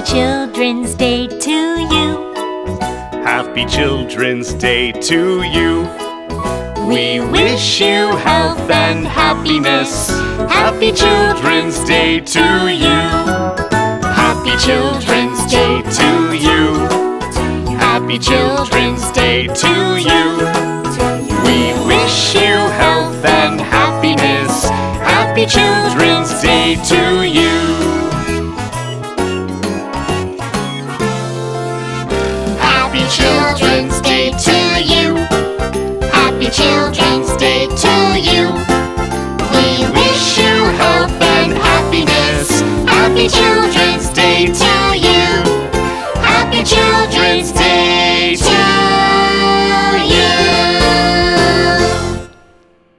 Happy Children's Day to you. Happy Children's Day to you. We wish you health and happiness. Happy Children's Day to you. Happy Children's Day to you. Happy Children's Day to you. We wish you health and happiness. Happy Children's Children's Day to you. Happy Children's Day to you. We wish you health and happiness. Happy Children's Day to you.